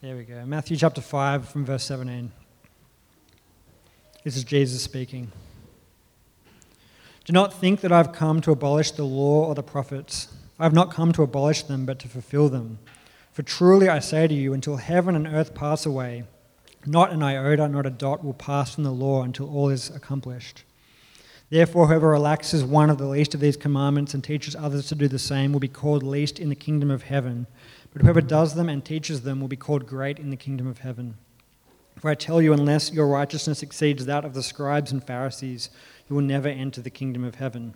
There we go. Matthew chapter 5 from verse 17. This is Jesus speaking. Do not think that I've come to abolish the law or the prophets. I have not come to abolish them, but to fulfill them. For truly I say to you, until heaven and earth pass away, not an iota, not a dot will pass from the law until all is accomplished. Therefore, whoever relaxes one of the least of these commandments and teaches others to do the same will be called least in the kingdom of heaven. But whoever does them and teaches them will be called great in the kingdom of heaven. For I tell you, unless your righteousness exceeds that of the scribes and Pharisees, you will never enter the kingdom of heaven.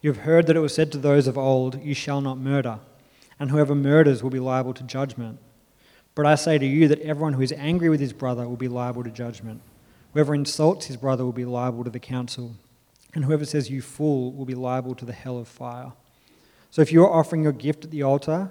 You have heard that it was said to those of old, You shall not murder, and whoever murders will be liable to judgment. But I say to you that everyone who is angry with his brother will be liable to judgment. Whoever insults his brother will be liable to the council, and whoever says, You fool, will be liable to the hell of fire. So if you are offering your gift at the altar,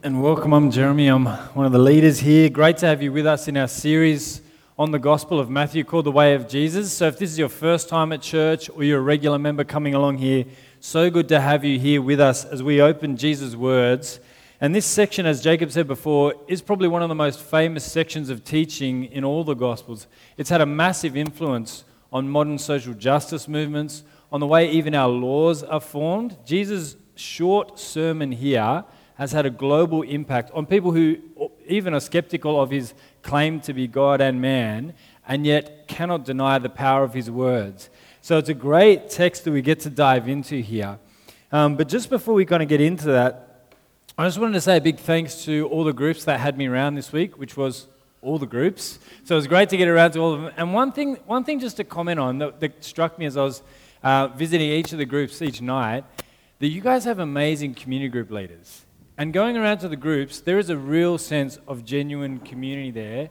and welcome. I'm Jeremy. I'm one of the leaders here. Great to have you with us in our series on the Gospel of Matthew called The Way of Jesus. So, if this is your first time at church or you're a regular member coming along here, so good to have you here with us as we open Jesus' words. And this section, as Jacob said before, is probably one of the most famous sections of teaching in all the Gospels. It's had a massive influence on modern social justice movements, on the way even our laws are formed. Jesus' short sermon here has had a global impact on people who even are skeptical of his claim to be God and man, and yet cannot deny the power of his words. So it's a great text that we get to dive into here. Um, but just before we kind of get into that, I just wanted to say a big thanks to all the groups that had me around this week, which was all the groups. So it was great to get around to all of them. And one thing, one thing just to comment on that, that struck me as I was uh, visiting each of the groups each night, that you guys have amazing community group leaders. And going around to the groups, there is a real sense of genuine community there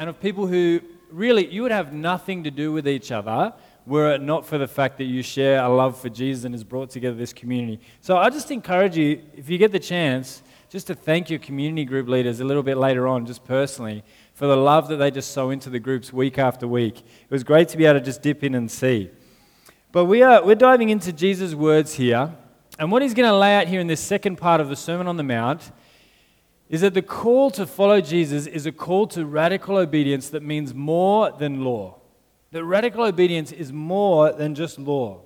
and of people who really, you would have nothing to do with each other were it not for the fact that you share a love for Jesus and has brought together this community. So I just encourage you, if you get the chance, just to thank your community group leaders a little bit later on, just personally, for the love that they just sow into the groups week after week. It was great to be able to just dip in and see. But we are, we're diving into Jesus' words here. And what he's going to lay out here in this second part of the Sermon on the Mount is that the call to follow Jesus is a call to radical obedience that means more than law. That radical obedience is more than just law.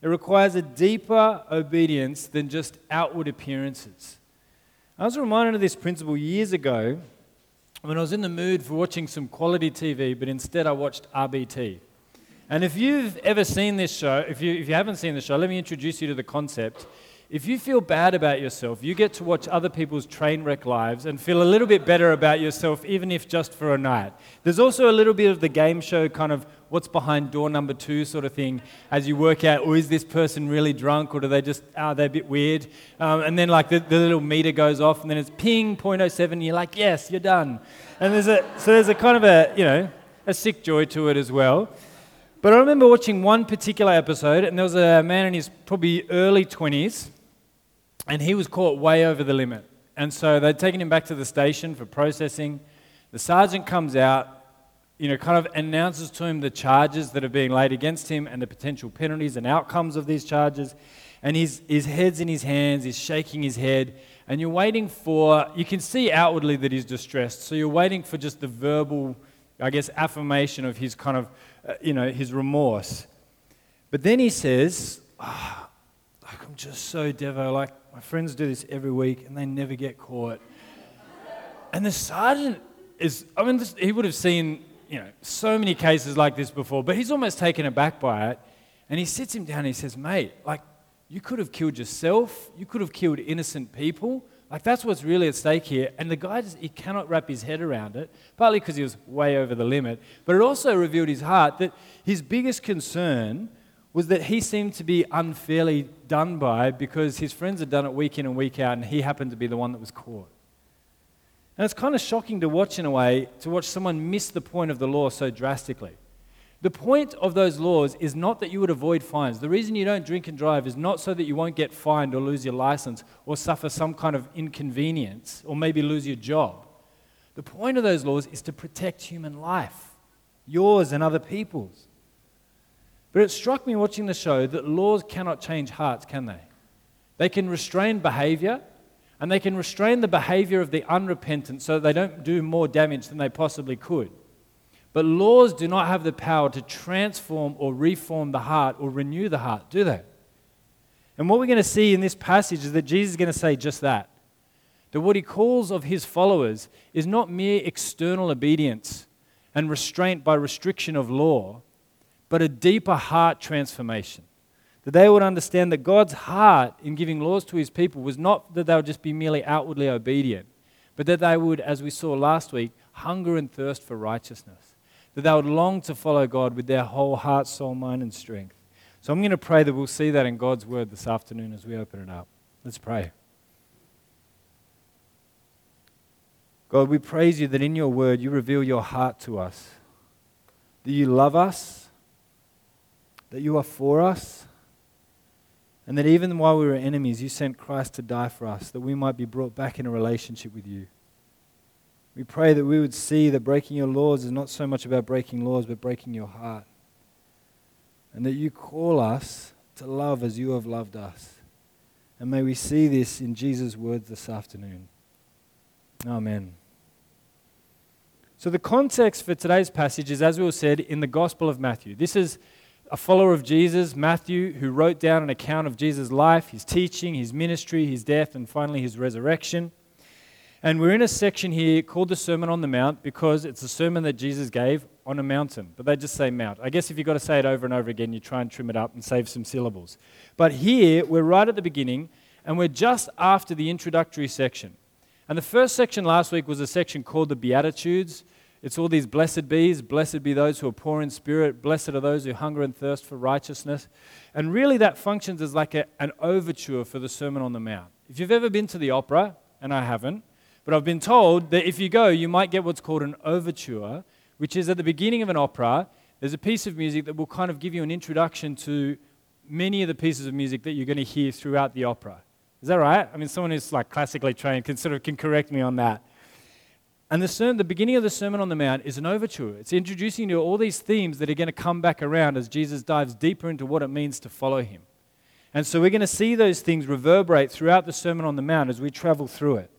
It requires a deeper obedience than just outward appearances. I was reminded of this principle years ago when I was in the mood for watching some quality TV, but instead I watched RBT. And if you've ever seen this show, if you, if you haven't seen the show, let me introduce you to the concept. If you feel bad about yourself, you get to watch other people's train wreck lives and feel a little bit better about yourself, even if just for a night. There's also a little bit of the game show kind of what's behind door number two sort of thing as you work out, oh, is this person really drunk or do they just, are they a bit weird? Um, and then like the, the little meter goes off and then it's ping, 0.07, and you're like, yes, you're done. And there's a, so there's a kind of a, you know, a sick joy to it as well. But I remember watching one particular episode, and there was a man in his probably early 20s, and he was caught way over the limit. And so they'd taken him back to the station for processing. The sergeant comes out, you know, kind of announces to him the charges that are being laid against him and the potential penalties and outcomes of these charges. And his, his head's in his hands, he's shaking his head, and you're waiting for, you can see outwardly that he's distressed. So you're waiting for just the verbal, I guess, affirmation of his kind of uh, you know, his remorse. But then he says, oh, like, I'm just so devo. Like, my friends do this every week and they never get caught. And the sergeant is, I mean, this, he would have seen, you know, so many cases like this before, but he's almost taken aback by it. And he sits him down and he says, mate, like, you could have killed yourself. You could have killed innocent people. Like, that's what's really at stake here. And the guy, just, he cannot wrap his head around it, partly because he was way over the limit, but it also revealed his heart that his biggest concern was that he seemed to be unfairly done by because his friends had done it week in and week out, and he happened to be the one that was caught. And it's kind of shocking to watch, in a way, to watch someone miss the point of the law so drastically. The point of those laws is not that you would avoid fines. The reason you don't drink and drive is not so that you won't get fined or lose your license or suffer some kind of inconvenience or maybe lose your job. The point of those laws is to protect human life, yours and other people's. But it struck me watching the show that laws cannot change hearts, can they? They can restrain behavior, and they can restrain the behavior of the unrepentant so that they don't do more damage than they possibly could. But laws do not have the power to transform or reform the heart or renew the heart, do they? And what we're going to see in this passage is that Jesus is going to say just that. That what he calls of his followers is not mere external obedience and restraint by restriction of law, but a deeper heart transformation. That they would understand that God's heart in giving laws to his people was not that they would just be merely outwardly obedient, but that they would, as we saw last week, hunger and thirst for righteousness. That they would long to follow God with their whole heart, soul, mind, and strength. So I'm going to pray that we'll see that in God's word this afternoon as we open it up. Let's pray. God, we praise you that in your word you reveal your heart to us, that you love us that you are for us, and that even while we were enemies, you sent Christ to die for us, that we might be brought back in a relationship with you. We pray that we would see that breaking your laws is not so much about breaking laws, but breaking your heart. And that you call us to love as you have loved us. And may we see this in Jesus' words this afternoon. Amen. So, the context for today's passage is, as we all said, in the Gospel of Matthew. This is a follower of Jesus, Matthew, who wrote down an account of Jesus' life, his teaching, his ministry, his death, and finally his resurrection. And we're in a section here called the Sermon on the Mount because it's a sermon that Jesus gave on a mountain, but they just say mount. I guess if you've got to say it over and over again, you try and trim it up and save some syllables. But here, we're right at the beginning, and we're just after the introductory section. And the first section last week was a section called the Beatitudes, it's all these blessed bees, blessed be those who are poor in spirit, blessed are those who hunger and thirst for righteousness. And really, that functions as like a, an overture for the Sermon on the Mount. If you've ever been to the opera, and I haven't, but I've been told that if you go, you might get what's called an overture, which is at the beginning of an opera, there's a piece of music that will kind of give you an introduction to many of the pieces of music that you're going to hear throughout the opera. Is that right? I mean, someone who's like classically trained can sort of can correct me on that. And the, sermon, the beginning of the Sermon on the Mount is an overture. It's introducing you to all these themes that are going to come back around as Jesus dives deeper into what it means to follow him. And so we're going to see those things reverberate throughout the Sermon on the Mount as we travel through it.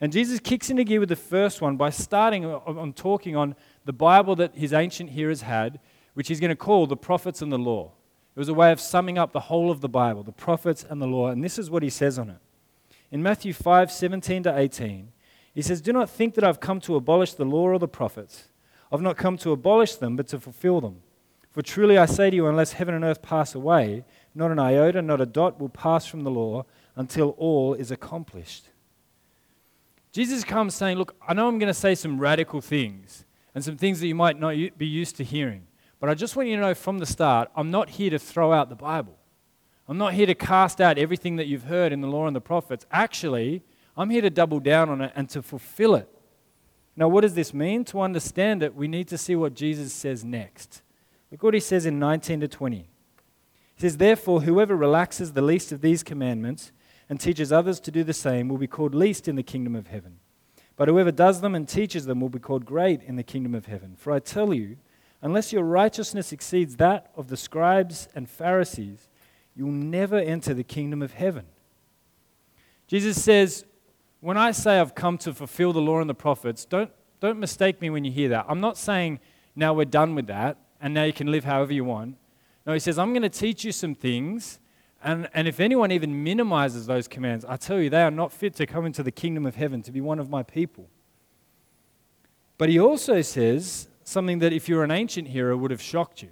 And Jesus kicks into gear with the first one by starting on talking on the Bible that his ancient hearers had, which he's going to call the prophets and the law. It was a way of summing up the whole of the Bible, the prophets and the law. And this is what he says on it. In Matthew 5 17 to 18, he says, Do not think that I've come to abolish the law or the prophets. I've not come to abolish them, but to fulfill them. For truly I say to you, unless heaven and earth pass away, not an iota, not a dot will pass from the law until all is accomplished. Jesus comes saying, Look, I know I'm going to say some radical things and some things that you might not be used to hearing, but I just want you to know from the start, I'm not here to throw out the Bible. I'm not here to cast out everything that you've heard in the law and the prophets. Actually, I'm here to double down on it and to fulfill it. Now, what does this mean? To understand it, we need to see what Jesus says next. Look what he says in 19 to 20. He says, Therefore, whoever relaxes the least of these commandments and teaches others to do the same will be called least in the kingdom of heaven. But whoever does them and teaches them will be called great in the kingdom of heaven. For I tell you, unless your righteousness exceeds that of the scribes and Pharisees, you'll never enter the kingdom of heaven. Jesus says, when I say I've come to fulfill the law and the prophets, don't, don't mistake me when you hear that. I'm not saying now we're done with that and now you can live however you want. No, he says, I'm going to teach you some things. And, and if anyone even minimizes those commands, I tell you, they are not fit to come into the kingdom of heaven, to be one of my people. But he also says something that if you're an ancient hero would have shocked you.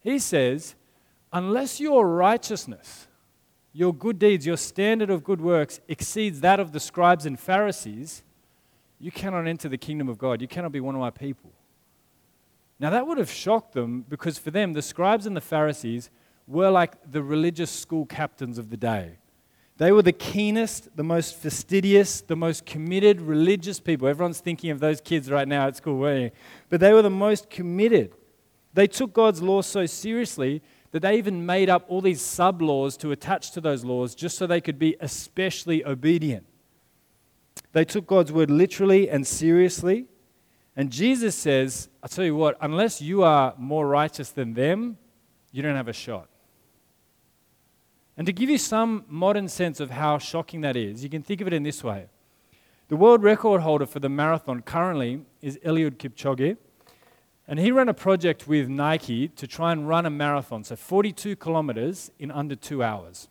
He says, unless your righteousness your good deeds, your standard of good works exceeds that of the scribes and Pharisees, you cannot enter the kingdom of God. You cannot be one of my people. Now, that would have shocked them because for them, the scribes and the Pharisees were like the religious school captains of the day. They were the keenest, the most fastidious, the most committed religious people. Everyone's thinking of those kids right now at school, weren't you? But they were the most committed. They took God's law so seriously that they even made up all these sub laws to attach to those laws just so they could be especially obedient. They took God's word literally and seriously. And Jesus says, I tell you what, unless you are more righteous than them, you don't have a shot. And to give you some modern sense of how shocking that is, you can think of it in this way. The world record holder for the marathon currently is Eliud Kipchoge. And he ran a project with Nike to try and run a marathon, so 42 kilometers in under two hours.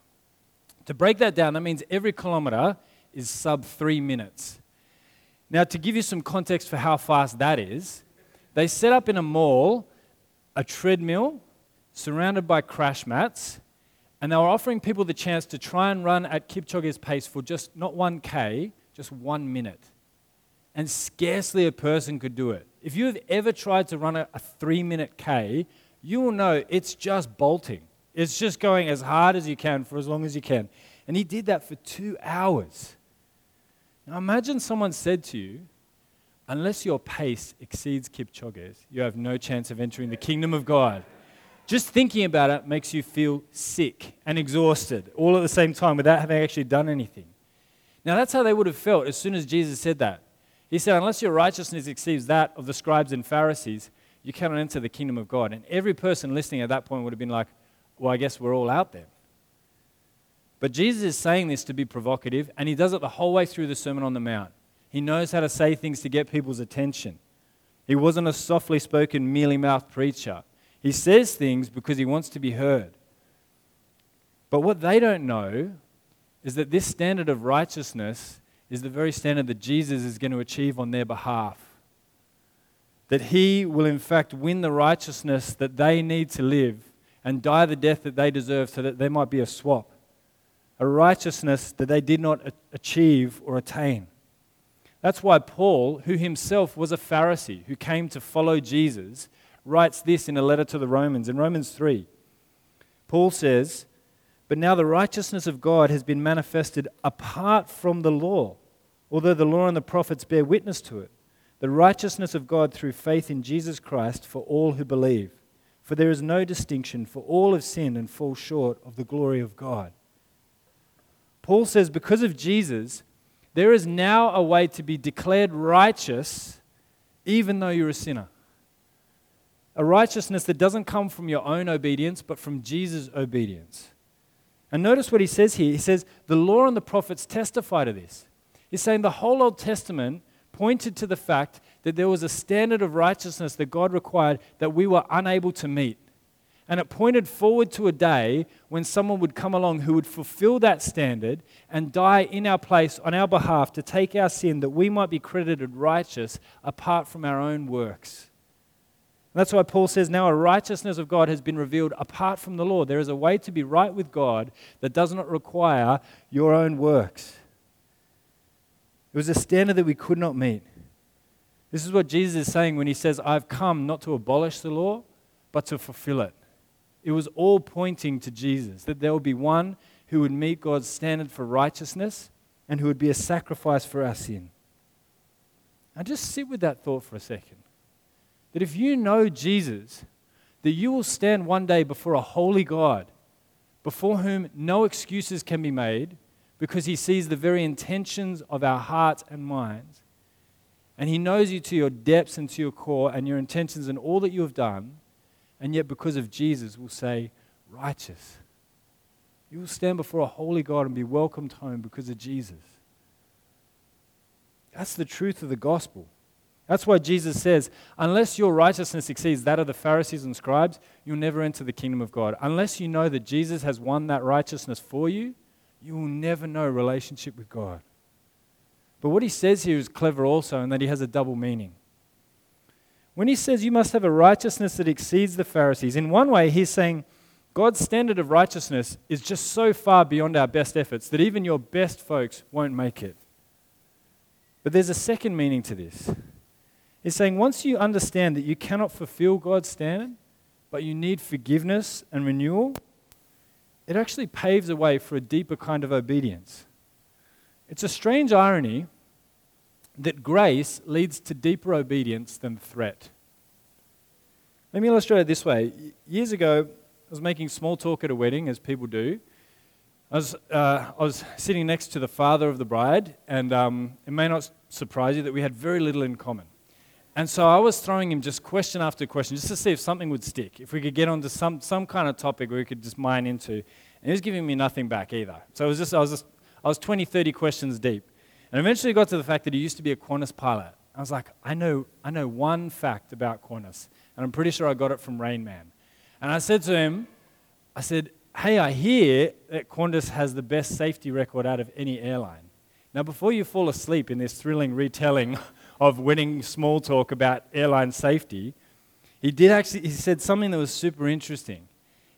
To break that down, that means every kilometer is sub three minutes. Now, to give you some context for how fast that is, they set up in a mall a treadmill surrounded by crash mats and they were offering people the chance to try and run at Kipchoge's pace for just not 1K, just one minute. And scarcely a person could do it. If you have ever tried to run a, a three minute K, you will know it's just bolting. It's just going as hard as you can for as long as you can. And he did that for two hours. Now imagine someone said to you, unless your pace exceeds Kipchoge's, you have no chance of entering the kingdom of God. Just thinking about it makes you feel sick and exhausted all at the same time without having actually done anything. Now, that's how they would have felt as soon as Jesus said that. He said, Unless your righteousness exceeds that of the scribes and Pharisees, you cannot enter the kingdom of God. And every person listening at that point would have been like, Well, I guess we're all out there. But Jesus is saying this to be provocative, and he does it the whole way through the Sermon on the Mount. He knows how to say things to get people's attention. He wasn't a softly spoken, mealy mouthed preacher. He says things because he wants to be heard. But what they don't know is that this standard of righteousness is the very standard that Jesus is going to achieve on their behalf. That he will, in fact, win the righteousness that they need to live and die the death that they deserve so that there might be a swap. A righteousness that they did not achieve or attain. That's why Paul, who himself was a Pharisee, who came to follow Jesus, writes this in a letter to the Romans. In Romans 3, Paul says, But now the righteousness of God has been manifested apart from the law, although the law and the prophets bear witness to it. The righteousness of God through faith in Jesus Christ for all who believe. For there is no distinction, for all have sinned and fall short of the glory of God. Paul says, because of Jesus, there is now a way to be declared righteous even though you're a sinner a righteousness that doesn't come from your own obedience, but from Jesus' obedience. And notice what he says here. He says, The law and the prophets testify to this. He's saying the whole Old Testament pointed to the fact that there was a standard of righteousness that God required that we were unable to meet. And it pointed forward to a day when someone would come along who would fulfill that standard and die in our place on our behalf to take our sin that we might be credited righteous apart from our own works. That's why Paul says now a righteousness of God has been revealed apart from the law. There is a way to be right with God that does not require your own works. It was a standard that we could not meet. This is what Jesus is saying when he says, I've come not to abolish the law, but to fulfill it. It was all pointing to Jesus, that there would be one who would meet God's standard for righteousness and who would be a sacrifice for our sin. Now just sit with that thought for a second that if you know Jesus, that you will stand one day before a holy God, before whom no excuses can be made, because he sees the very intentions of our hearts and minds. And he knows you to your depths and to your core and your intentions and all that you have done. And yet, because of Jesus, will say, righteous. You will stand before a holy God and be welcomed home because of Jesus. That's the truth of the gospel. That's why Jesus says, unless your righteousness exceeds that of the Pharisees and scribes, you'll never enter the kingdom of God. Unless you know that Jesus has won that righteousness for you, you will never know relationship with God. But what he says here is clever also, in that he has a double meaning. When he says you must have a righteousness that exceeds the Pharisees, in one way he's saying God's standard of righteousness is just so far beyond our best efforts that even your best folks won't make it. But there's a second meaning to this is saying once you understand that you cannot fulfill God's standard, but you need forgiveness and renewal, it actually paves a way for a deeper kind of obedience. It's a strange irony that grace leads to deeper obedience than threat. Let me illustrate it this way. Years ago, I was making small talk at a wedding, as people do. I was, uh, I was sitting next to the father of the bride, and um, it may not surprise you that we had very little in common. And so I was throwing him just question after question just to see if something would stick, if we could get onto some, some kind of topic we could just mine into. And he was giving me nothing back either. So it was just, I was just, I was 20, 30 questions deep. And eventually got to the fact that he used to be a Qantas pilot. I was like, I know, I know one fact about Qantas, and I'm pretty sure I got it from Rain Man. And I said to him, I said, hey, I hear that Qantas has the best safety record out of any airline. Now, before you fall asleep in this thrilling retelling of winning small talk about airline safety, he did actually, he said something that was super interesting.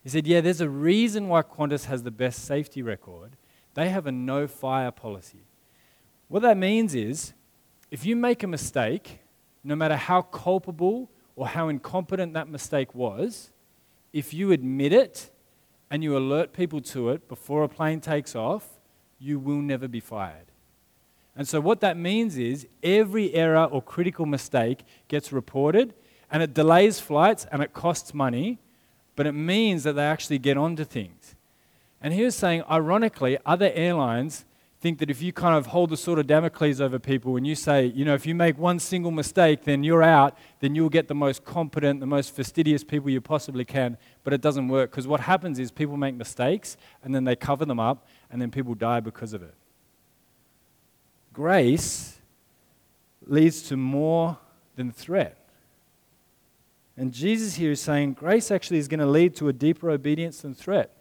He said, yeah, there's a reason why Qantas has the best safety record. They have a no fire policy. What that means is, if you make a mistake, no matter how culpable or how incompetent that mistake was, if you admit it and you alert people to it before a plane takes off, you will never be fired. And so, what that means is every error or critical mistake gets reported, and it delays flights and it costs money, but it means that they actually get onto things. And he was saying, ironically, other airlines think that if you kind of hold the sword of Damocles over people and you say, you know, if you make one single mistake, then you're out, then you'll get the most competent, the most fastidious people you possibly can. But it doesn't work because what happens is people make mistakes and then they cover them up and then people die because of it. Grace leads to more than threat. And Jesus here is saying grace actually is going to lead to a deeper obedience than threat.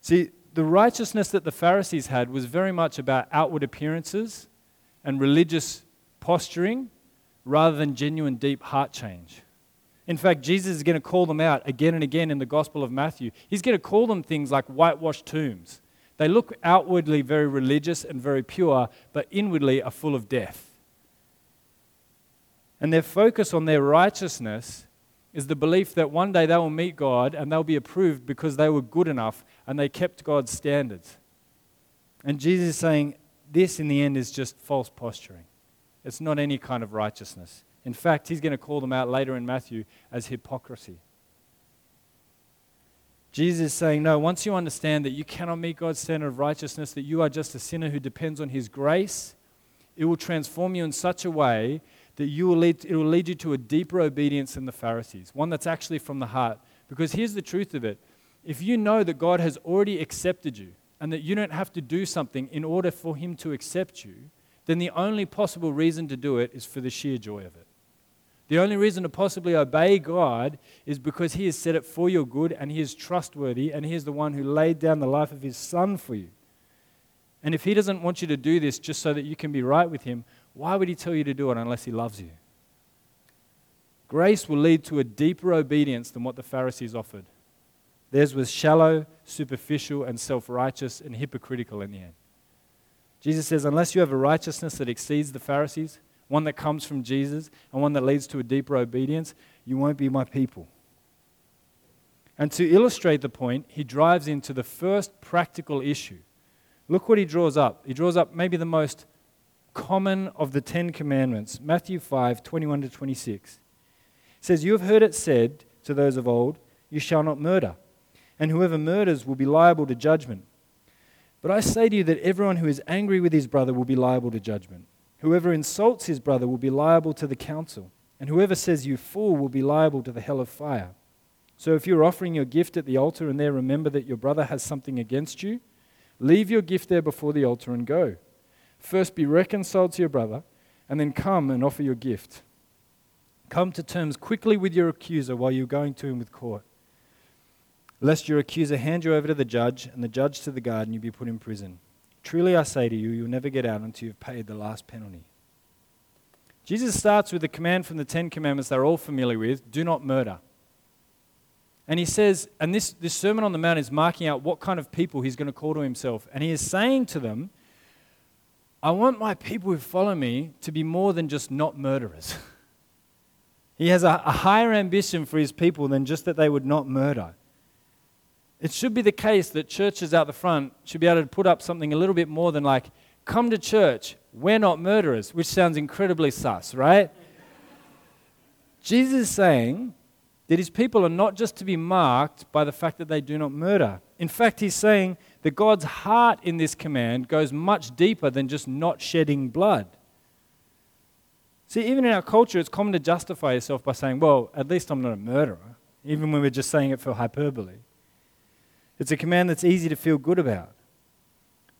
See, the righteousness that the Pharisees had was very much about outward appearances and religious posturing rather than genuine deep heart change. In fact, Jesus is going to call them out again and again in the Gospel of Matthew. He's going to call them things like whitewashed tombs. They look outwardly very religious and very pure, but inwardly are full of death. And their focus on their righteousness is the belief that one day they will meet God and they'll be approved because they were good enough and they kept God's standards. And Jesus is saying this in the end is just false posturing. It's not any kind of righteousness. In fact, he's going to call them out later in Matthew as hypocrisy. Jesus is saying, No, once you understand that you cannot meet God's standard of righteousness, that you are just a sinner who depends on his grace, it will transform you in such a way that you will lead, it will lead you to a deeper obedience than the Pharisees, one that's actually from the heart. Because here's the truth of it if you know that God has already accepted you and that you don't have to do something in order for Him to accept you, then the only possible reason to do it is for the sheer joy of it. The only reason to possibly obey God is because He has said it for your good and He is trustworthy and He is the one who laid down the life of His Son for you. And if He doesn't want you to do this just so that you can be right with Him, why would he tell you to do it unless he loves you? Grace will lead to a deeper obedience than what the Pharisees offered. Theirs was shallow, superficial, and self righteous and hypocritical in the end. Jesus says, unless you have a righteousness that exceeds the Pharisees, one that comes from Jesus, and one that leads to a deeper obedience, you won't be my people. And to illustrate the point, he drives into the first practical issue. Look what he draws up. He draws up maybe the most common of the Ten Commandments. Matthew 5 21 to 26 it says, You have heard it said to those of old, You shall not murder, and whoever murders will be liable to judgment. But I say to you that everyone who is angry with his brother will be liable to judgment. Whoever insults his brother will be liable to the council, and whoever says, You fool, will be liable to the hell of fire. So if you're offering your gift at the altar and there remember that your brother has something against you, leave your gift there before the altar and go. First be reconciled to your brother, and then come and offer your gift. Come to terms quickly with your accuser while you're going to him with court, lest your accuser hand you over to the judge, and the judge to the guard, and you be put in prison. Truly I say to you, you'll never get out until you've paid the last penalty. Jesus starts with a command from the Ten Commandments they're all familiar with do not murder. And he says, and this, this Sermon on the Mount is marking out what kind of people he's going to call to himself. And he is saying to them, I want my people who follow me to be more than just not murderers. he has a, a, higher ambition for his people than just that they would not murder. It should be the case that churches out the front should be able to put up something a little bit more than like, come to church, we're not murderers, which sounds incredibly sus, right? Jesus is saying that his people are not just to be marked by the fact that they do not murder. In fact, he's saying that God's heart in this command goes much deeper than just not shedding blood. See, even in our culture, it's common to justify yourself by saying, well, at least I'm not a murderer, even when we're just saying it for hyperbole. It's a command that's easy to feel good about.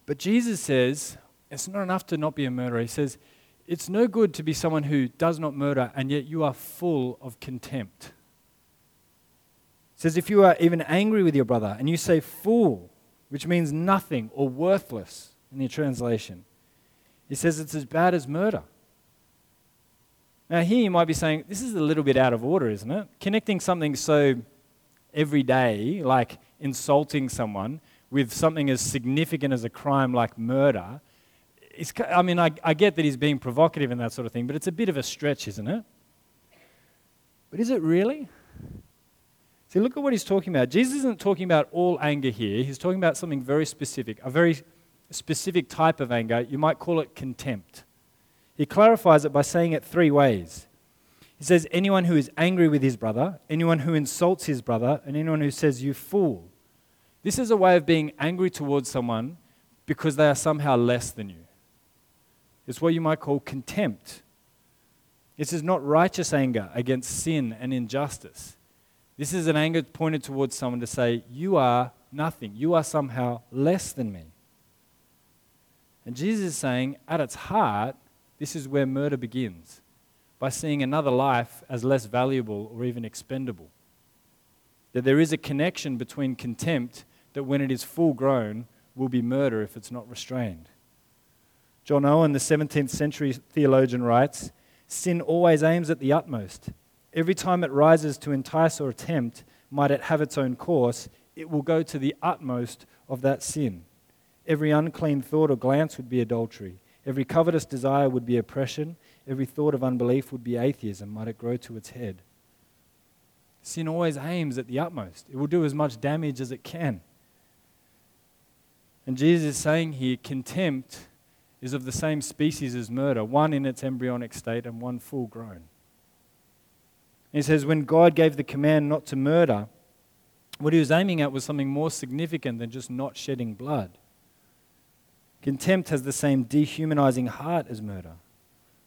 But Jesus says it's not enough to not be a murderer. He says it's no good to be someone who does not murder and yet you are full of contempt. He says if you are even angry with your brother and you say fool, which means nothing or worthless in your translation, he says it's as bad as murder. Now, here you might be saying, this is a little bit out of order, isn't it? Connecting something so everyday, like insulting someone, with something as significant as a crime like murder, is, I mean, I, I get that he's being provocative and that sort of thing, but it's a bit of a stretch, isn't it? But is it really? See, look at what he's talking about. Jesus isn't talking about all anger here. He's talking about something very specific, a very specific type of anger. You might call it contempt. He clarifies it by saying it three ways. He says, anyone who is angry with his brother, anyone who insults his brother, and anyone who says, you fool. This is a way of being angry towards someone because they are somehow less than you. It's what you might call contempt. This is not righteous anger against sin and injustice. This is an anger pointed towards someone to say, You are nothing. You are somehow less than me. And Jesus is saying, at its heart, this is where murder begins by seeing another life as less valuable or even expendable. That there is a connection between contempt that, when it is full grown, will be murder if it's not restrained. John Owen, the 17th century theologian, writes Sin always aims at the utmost. Every time it rises to entice or tempt, might it have its own course, it will go to the utmost of that sin. Every unclean thought or glance would be adultery. Every covetous desire would be oppression. Every thought of unbelief would be atheism, might it grow to its head. Sin always aims at the utmost, it will do as much damage as it can. And Jesus is saying here contempt is of the same species as murder, one in its embryonic state and one full grown. he says, when God gave the command not to murder, what he was aiming at was something more significant than just not shedding blood. Contempt has the same dehumanizing heart as murder.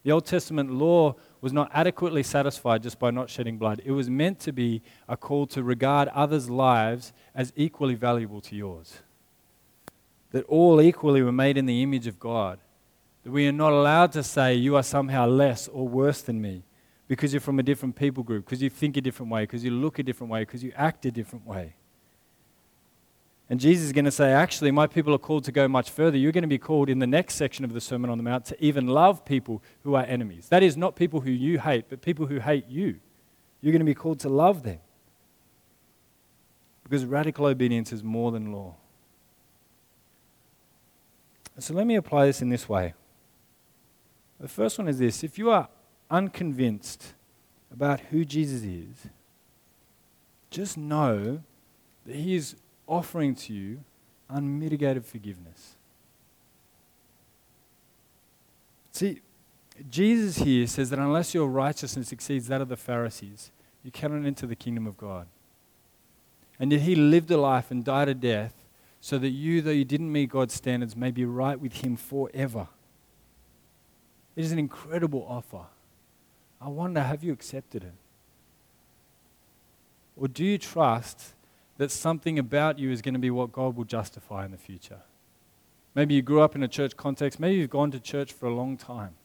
The Old Testament law was not adequately satisfied just by not shedding blood. It was meant to be a call to regard others' lives as equally valuable to yours. That all equally were made in the image of God. That we are not allowed to say, you are somehow less or worse than me because you're from a different people group, because you think a different way, because you look a different way, because you act a different way. And Jesus is going to say, actually, my people are called to go much further. You're going to be called in the next section of the Sermon on the Mount to even love people who are enemies. That is not people who you hate, but people who hate you. You're going to be called to love them. Because radical obedience is more than law. So let me apply this in this way. The first one is this if you are unconvinced about who Jesus is, just know that He is offering to you unmitigated forgiveness. See, Jesus here says that unless your righteousness exceeds that of the Pharisees, you cannot enter the kingdom of God. And yet he lived a life and died a death so that you, though you didn't meet God's standards, may be right with him forever. It is an incredible offer. I wonder, have you accepted it? Or do you trust that something about you is going to be what God will justify in the future. Maybe you grew up in a church context, maybe you've gone to church for a long time.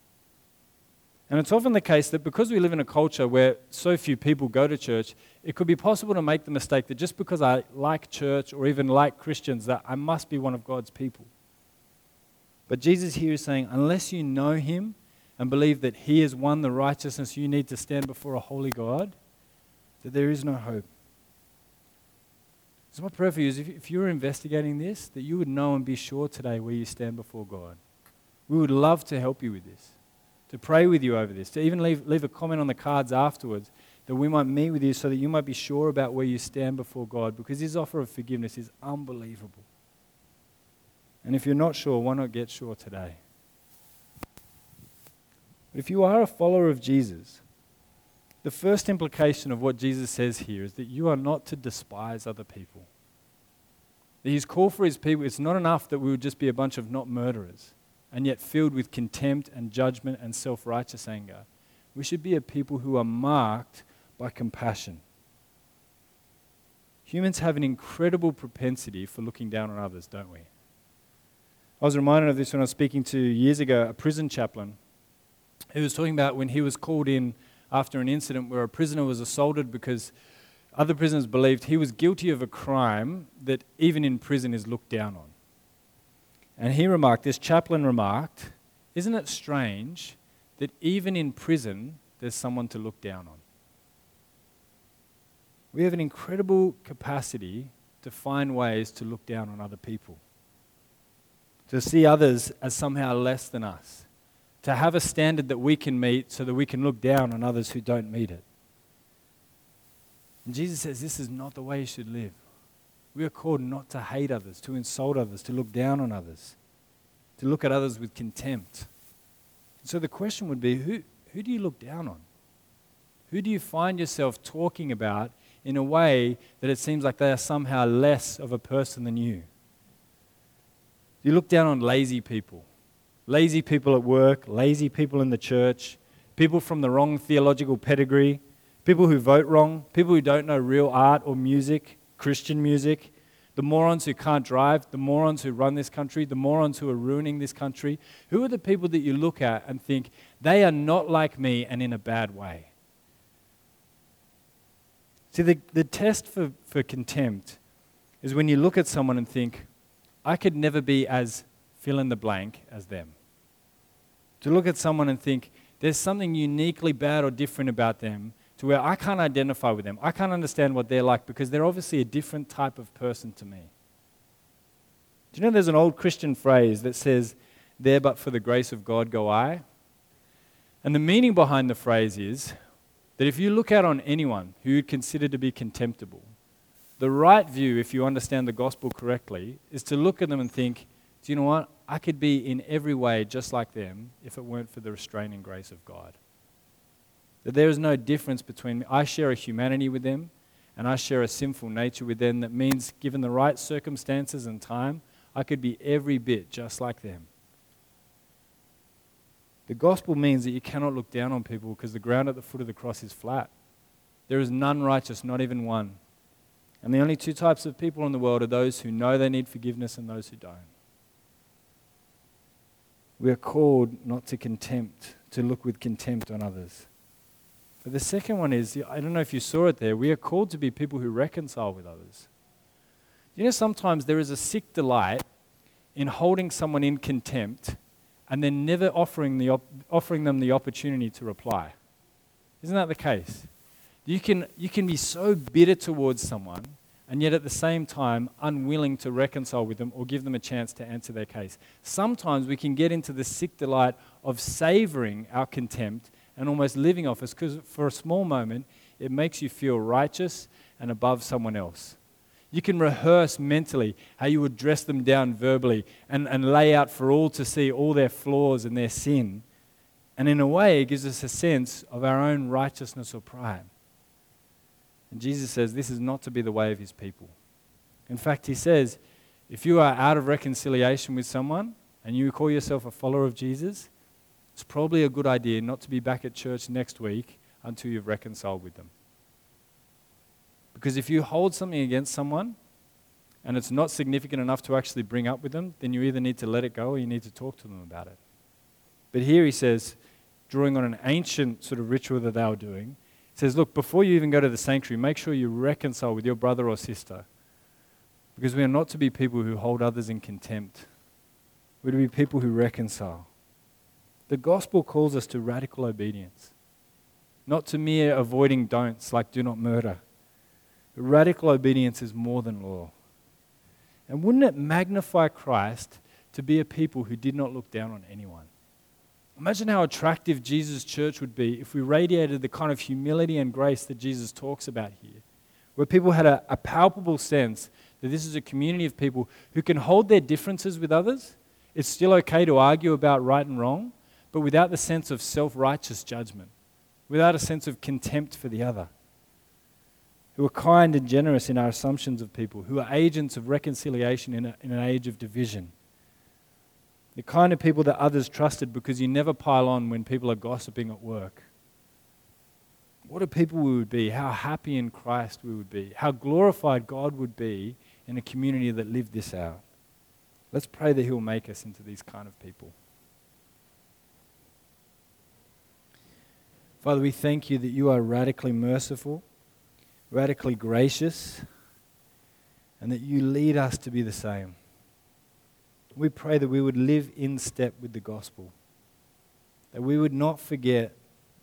And it's often the case that because we live in a culture where so few people go to church, it could be possible to make the mistake that just because I like church or even like Christians, that I must be one of God's people. But Jesus here is saying, unless you know Him and believe that He has won the righteousness you need to stand before a holy God, that there is no hope. So, my prayer for you is if, you're investigating this, that you would know and be sure today where you stand before God. We would love to help you with this, to pray with you over this, to even leave, leave a comment on the cards afterwards that we might meet with you so that you might be sure about where you stand before God because his offer of forgiveness is unbelievable. And if you're not sure, why not get sure today? But if you are a follower of Jesus, the first implication of what Jesus says here is that you are not to despise other people. That his call for his people, it's not enough that we would just be a bunch of not murderers and yet filled with contempt and judgment and self righteous anger. We should be a people who are marked by compassion. Humans have an incredible propensity for looking down on others, don't we? I was reminded of this when I was speaking to years ago a prison chaplain who was talking about when he was called in after an incident where a prisoner was assaulted because other prisoners believed he was guilty of a crime that even in prison is looked down on. And he remarked, this chaplain remarked, Isn't it strange that even in prison there's someone to look down on? We have an incredible capacity to find ways to look down on other people, to see others as somehow less than us, to have a standard that we can meet so that we can look down on others who don't meet it. And Jesus says this is not the way you should live. We are called not to hate others, to insult others, to look down on others, to look at others with contempt. So the question would be who, who do you look down on? Who do you find yourself talking about in a way that it seems like they are somehow less of a person than you? You look down on lazy people, lazy people at work, lazy people in the church, people from the wrong theological pedigree, people who vote wrong, people who don't know real art or music, Christian music, the morons who can't drive, the morons who run this country, the morons who are ruining this country. Who are the people that you look at and think, they are not like me and in a bad way? See, the, the test for, for contempt is when you look at someone and think, I could never be as fill in the blank as them. To look at someone and think, there's something uniquely bad or different about them to where I can't identify with them. I can't understand what they're like because they're obviously a different type of person to me. Do you know there's an old Christian phrase that says, There but for the grace of God go I? And the meaning behind the phrase is that if you look out on anyone who you'd consider to be contemptible, the right view, if you understand the gospel correctly, is to look at them and think, do you know what? I could be in every way just like them if it weren't for the restraining grace of God. That there is no difference between me. I share a humanity with them, and I share a sinful nature with them that means, given the right circumstances and time, I could be every bit just like them. The gospel means that you cannot look down on people because the ground at the foot of the cross is flat. There is none righteous, not even one. And the only two types of people in the world are those who know they need forgiveness and those who don't. We are called not to contempt, to look with contempt on others. But the second one is I don't know if you saw it there. We are called to be people who reconcile with others. You know, sometimes there is a sick delight in holding someone in contempt and then never offering, the op- offering them the opportunity to reply. Isn't that the case? You can, you can be so bitter towards someone and yet at the same time unwilling to reconcile with them or give them a chance to answer their case. Sometimes we can get into the sick delight of savoring our contempt and almost living off us because for a small moment it makes you feel righteous and above someone else. You can rehearse mentally how you would dress them down verbally and, and lay out for all to see all their flaws and their sin. And in a way, it gives us a sense of our own righteousness or pride. And Jesus says this is not to be the way of his people. In fact, he says, if you are out of reconciliation with someone and you call yourself a follower of Jesus, it's probably a good idea not to be back at church next week until you've reconciled with them. Because if you hold something against someone and it's not significant enough to actually bring up with them, then you either need to let it go or you need to talk to them about it. But here he says, drawing on an ancient sort of ritual that they were doing, he says, Look, before you even go to the sanctuary, make sure you reconcile with your brother or sister. Because we are not to be people who hold others in contempt. We're to be people who reconcile. The gospel calls us to radical obedience, not to mere avoiding don'ts like do not murder. But radical obedience is more than law. And wouldn't it magnify Christ to be a people who did not look down on anyone? Imagine how attractive Jesus' church would be if we radiated the kind of humility and grace that Jesus talks about here, where people had a, a palpable sense that this is a community of people who can hold their differences with others. It's still okay to argue about right and wrong, but without the sense of self righteous judgment, without a sense of contempt for the other. Who are kind and generous in our assumptions of people, who are agents of reconciliation in, a, in an age of division. The kind of people that others trusted because you never pile on when people are gossiping at work. What a people we would be, how happy in Christ we would be, how glorified God would be in a community that lived this out. Let's pray that He'll make us into these kind of people. Father, we thank you that you are radically merciful, radically gracious, and that you lead us to be the same. We pray that we would live in step with the gospel, that we would not forget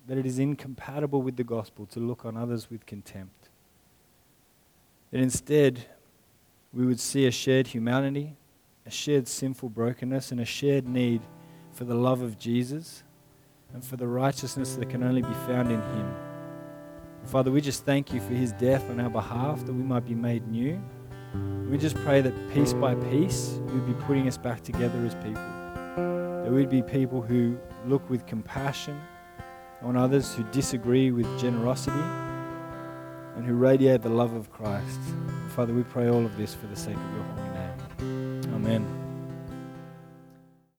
that it is incompatible with the gospel to look on others with contempt. That instead, we would see a shared humanity, a shared sinful brokenness, and a shared need for the love of Jesus and for the righteousness that can only be found in Him. Father, we just thank you for His death on our behalf that we might be made new. We just pray that piece by piece, you'd be putting us back together as people. That we'd be people who look with compassion on others, who disagree with generosity, and who radiate the love of Christ. Father, we pray all of this for the sake of your holy name. Amen.